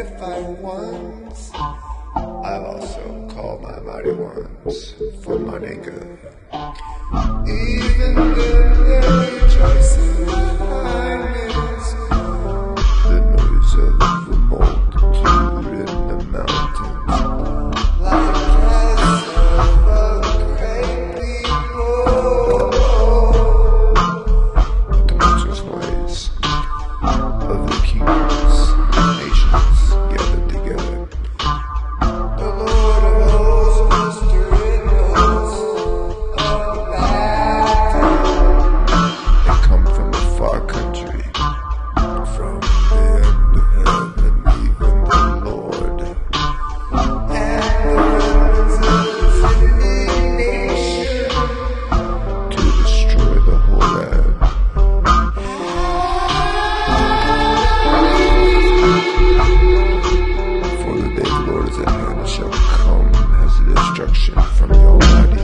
if I want. I've also called my mighty ones for my nigga. Even it and shall come as a destruction from your body.